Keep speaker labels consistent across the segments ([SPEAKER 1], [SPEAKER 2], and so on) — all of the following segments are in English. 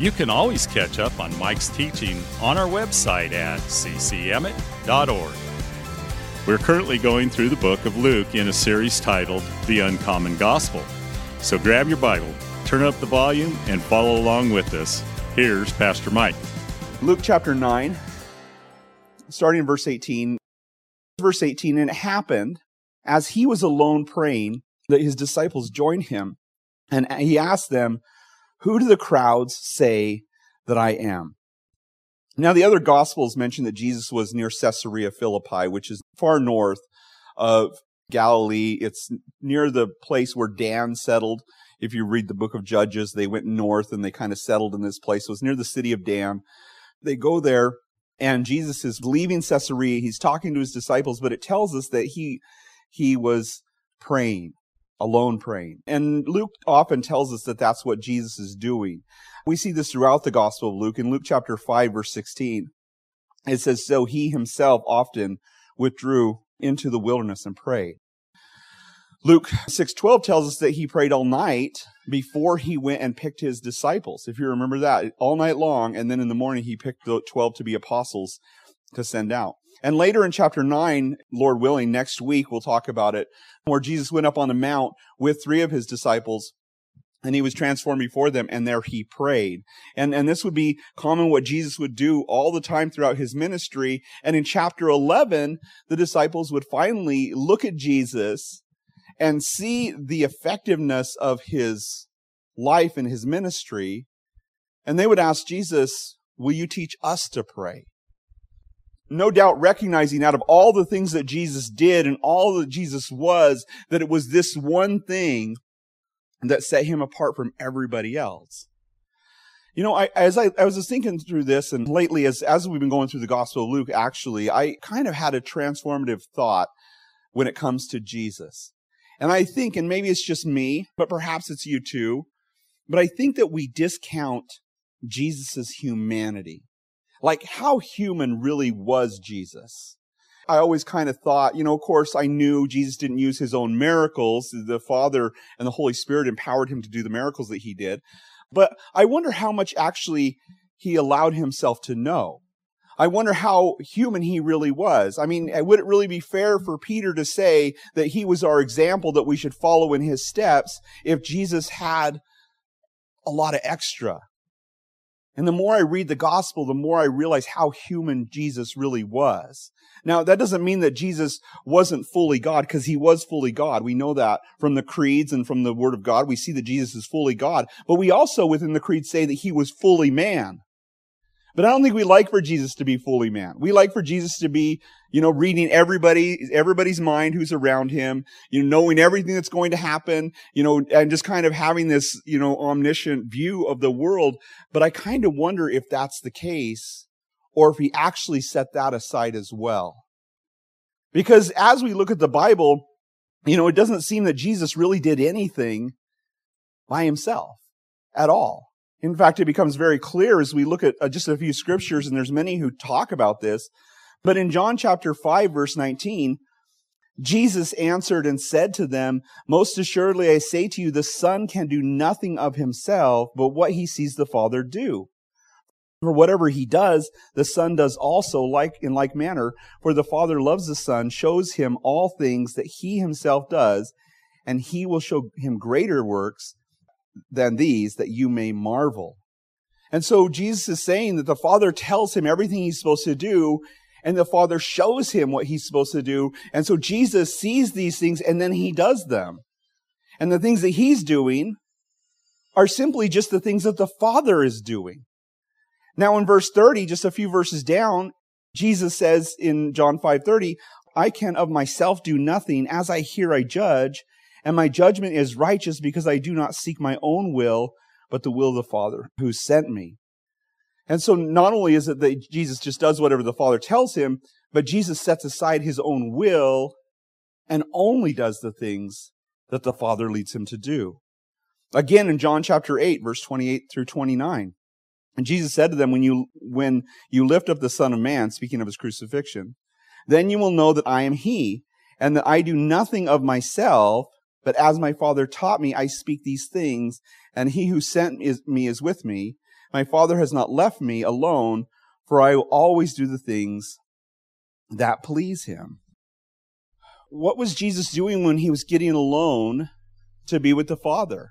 [SPEAKER 1] you can always catch up on Mike's teaching on our website at ccemmett.org. We're currently going through the book of Luke in a series titled The Uncommon Gospel. So grab your Bible, turn up the volume, and follow along with us. Here's Pastor Mike.
[SPEAKER 2] Luke chapter 9, starting in verse 18. Verse 18, and it happened as he was alone praying that his disciples joined him, and he asked them, who do the crowds say that I am? Now, the other Gospels mention that Jesus was near Caesarea Philippi, which is far north of Galilee. It's near the place where Dan settled. If you read the book of Judges, they went north and they kind of settled in this place. It was near the city of Dan. They go there and Jesus is leaving Caesarea. He's talking to his disciples, but it tells us that he, he was praying alone praying. And Luke often tells us that that's what Jesus is doing. We see this throughout the Gospel of Luke. In Luke chapter 5, verse 16, it says, So he himself often withdrew into the wilderness and prayed. Luke 6:12 tells us that he prayed all night before he went and picked his disciples. If you remember that, all night long and then in the morning he picked the 12 to be apostles to send out. And later in chapter 9, Lord willing, next week we'll talk about it, where Jesus went up on the mount with three of his disciples and he was transformed before them and there he prayed. And, and this would be common what Jesus would do all the time throughout his ministry. And in chapter 11, the disciples would finally look at Jesus and see the effectiveness of his life and his ministry. And they would ask Jesus, will you teach us to pray? No doubt recognizing out of all the things that Jesus did and all that Jesus was, that it was this one thing that set him apart from everybody else. You know, I, as I, I was thinking through this and lately as, as we've been going through the Gospel of Luke, actually, I kind of had a transformative thought when it comes to Jesus. And I think, and maybe it's just me, but perhaps it's you too, but I think that we discount Jesus' humanity like how human really was Jesus. I always kind of thought, you know, of course, I knew Jesus didn't use his own miracles. The Father and the Holy Spirit empowered him to do the miracles that he did. But I wonder how much actually he allowed himself to know. I wonder how human he really was. I mean, would it really be fair for Peter to say that he was our example that we should follow in his steps if Jesus had a lot of extra? And the more I read the gospel, the more I realize how human Jesus really was. Now, that doesn't mean that Jesus wasn't fully God, because he was fully God. We know that from the creeds and from the word of God. We see that Jesus is fully God. But we also, within the creed, say that he was fully man. But I don't think we like for Jesus to be fully man. We like for Jesus to be, you know, reading everybody, everybody's mind who's around him, you know, knowing everything that's going to happen, you know, and just kind of having this, you know, omniscient view of the world. But I kind of wonder if that's the case or if he actually set that aside as well. Because as we look at the Bible, you know, it doesn't seem that Jesus really did anything by himself at all. In fact, it becomes very clear as we look at uh, just a few scriptures, and there's many who talk about this. But in John chapter 5, verse 19, Jesus answered and said to them, Most assuredly I say to you, the Son can do nothing of himself, but what he sees the Father do. For whatever he does, the Son does also like in like manner. For the Father loves the Son, shows him all things that he himself does, and he will show him greater works than these that you may marvel. And so Jesus is saying that the Father tells him everything he's supposed to do, and the Father shows him what he's supposed to do. And so Jesus sees these things and then he does them. And the things that he's doing are simply just the things that the Father is doing. Now in verse 30, just a few verses down, Jesus says in John 5:30, I can of myself do nothing. As I hear, I judge and my judgment is righteous because I do not seek my own will, but the will of the Father who sent me. And so not only is it that Jesus just does whatever the Father tells him, but Jesus sets aside his own will and only does the things that the Father leads him to do. Again, in John chapter 8, verse 28 through 29. And Jesus said to them, when you, when you lift up the Son of Man, speaking of his crucifixion, then you will know that I am he, and that I do nothing of myself, but as my Father taught me, I speak these things, and he who sent me is with me. My Father has not left me alone, for I will always do the things that please him. What was Jesus doing when he was getting alone to be with the Father?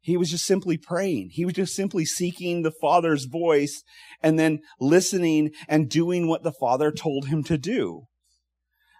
[SPEAKER 2] He was just simply praying. He was just simply seeking the Father's voice and then listening and doing what the Father told him to do.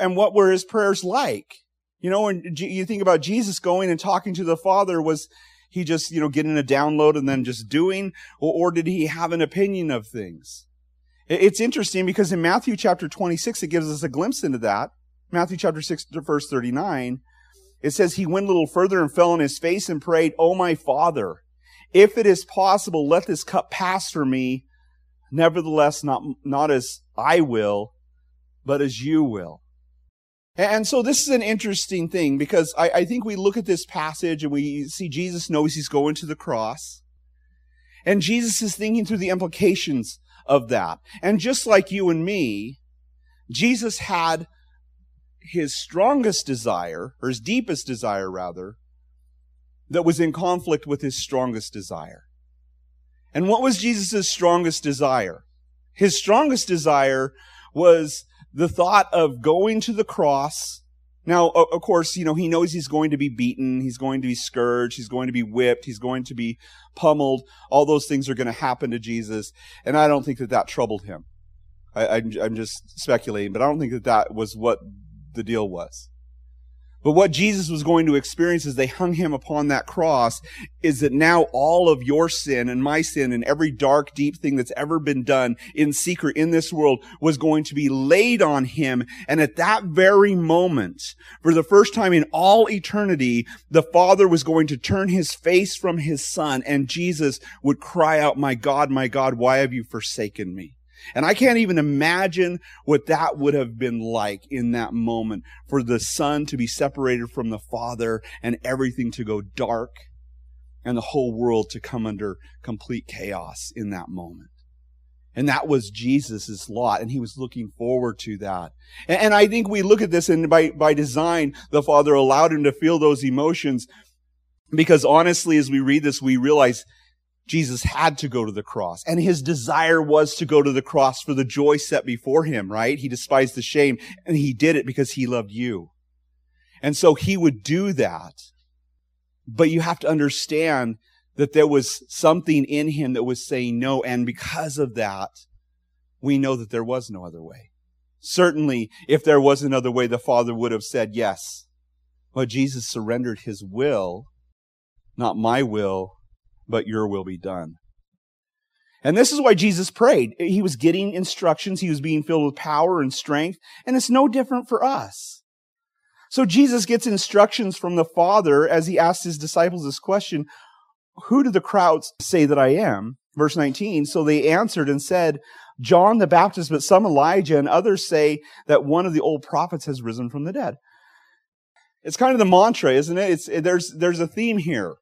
[SPEAKER 2] And what were his prayers like? You know, when you think about Jesus going and talking to the Father, was he just, you know, getting a download and then just doing, or, or did he have an opinion of things? It's interesting because in Matthew chapter 26, it gives us a glimpse into that. Matthew chapter 6, verse 39. It says, He went a little further and fell on his face and prayed, Oh, my Father, if it is possible, let this cup pass from me. Nevertheless, not, not as I will, but as you will. And so this is an interesting thing because I, I, think we look at this passage and we see Jesus knows he's going to the cross. And Jesus is thinking through the implications of that. And just like you and me, Jesus had his strongest desire, or his deepest desire rather, that was in conflict with his strongest desire. And what was Jesus' strongest desire? His strongest desire was the thought of going to the cross. Now, of course, you know, he knows he's going to be beaten. He's going to be scourged. He's going to be whipped. He's going to be pummeled. All those things are going to happen to Jesus. And I don't think that that troubled him. I, am just speculating, but I don't think that that was what the deal was. But what Jesus was going to experience as they hung him upon that cross is that now all of your sin and my sin and every dark, deep thing that's ever been done in secret in this world was going to be laid on him. And at that very moment, for the first time in all eternity, the Father was going to turn his face from his Son and Jesus would cry out, my God, my God, why have you forsaken me? And I can't even imagine what that would have been like in that moment for the son to be separated from the father and everything to go dark and the whole world to come under complete chaos in that moment. And that was Jesus' lot, and he was looking forward to that. And, and, I think we look at this, and by, by design, the Father allowed him to feel those emotions, because honestly, as we read this, we realize Jesus had to go to the cross and his desire was to go to the cross for the joy set before him, right? He despised the shame and he did it because he loved you. And so he would do that. But you have to understand that there was something in him that was saying no. And because of that, we know that there was no other way. Certainly, if there was another way, the Father would have said yes. But Jesus surrendered his will, not my will, but your will be done. And this is why Jesus prayed. He was getting instructions. He was being filled with power and strength. And it's no different for us. So Jesus gets instructions from the Father as he asks his disciples this question, who do the crowds say that I am? Verse 19. So they answered and said, John the Baptist, but some Elijah and others say that one of the old prophets has risen from the dead. It's kind of the mantra, isn't it? It's, there's, there's a theme here.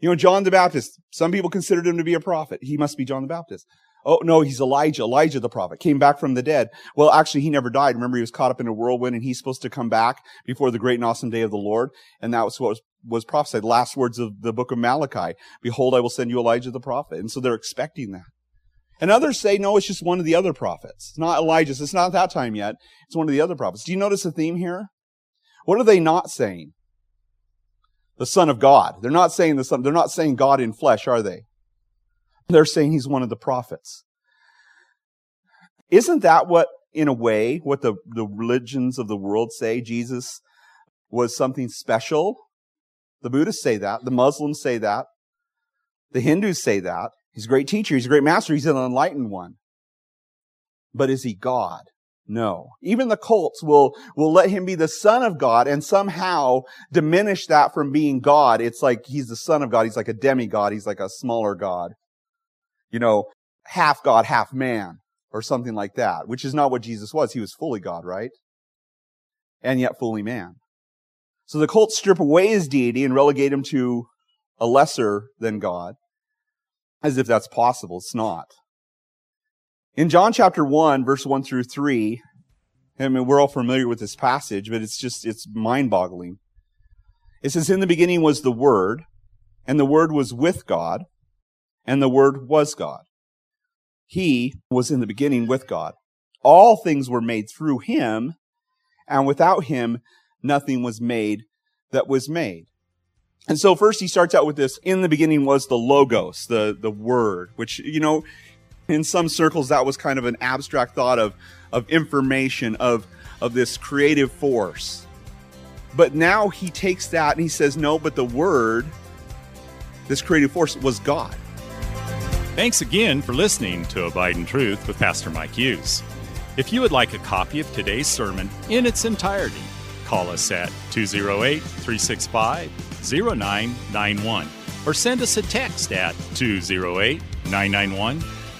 [SPEAKER 2] You know, John the Baptist, some people considered him to be a prophet. He must be John the Baptist. Oh, no, he's Elijah. Elijah the prophet came back from the dead. Well, actually, he never died. Remember, he was caught up in a whirlwind and he's supposed to come back before the great and awesome day of the Lord. And that was what was, was prophesied. Last words of the book of Malachi. Behold, I will send you Elijah the prophet. And so they're expecting that. And others say, no, it's just one of the other prophets. It's not Elijah. It's not that time yet. It's one of the other prophets. Do you notice a theme here? What are they not saying? The Son of God. They're not saying the Son, they're not saying God in flesh, are they? They're saying he's one of the prophets. Isn't that what, in a way, what the, the religions of the world say? Jesus was something special? The Buddhists say that. The Muslims say that. The Hindus say that. He's a great teacher. He's a great master. He's an enlightened one. But is he God? No. Even the cults will, will let him be the son of God and somehow diminish that from being God. It's like he's the son of God. He's like a demigod. He's like a smaller God. you know, half God, half man, or something like that, which is not what Jesus was. He was fully God, right? And yet fully man. So the cults strip away his deity and relegate him to a lesser than God, as if that's possible. It's not. In John chapter 1, verse 1 through 3, I mean, we're all familiar with this passage, but it's just, it's mind boggling. It says, In the beginning was the Word, and the Word was with God, and the Word was God. He was in the beginning with God. All things were made through him, and without him, nothing was made that was made. And so first he starts out with this, in the beginning was the logos, the, the word, which, you know, in some circles that was kind of an abstract thought of, of information, of, of this creative force. But now he takes that and he says, no, but the word, this creative force was God.
[SPEAKER 1] Thanks again for listening to Abide in Truth with Pastor Mike Hughes. If you would like a copy of today's sermon in its entirety, call us at 208 365 0991 or send us a text at 208 991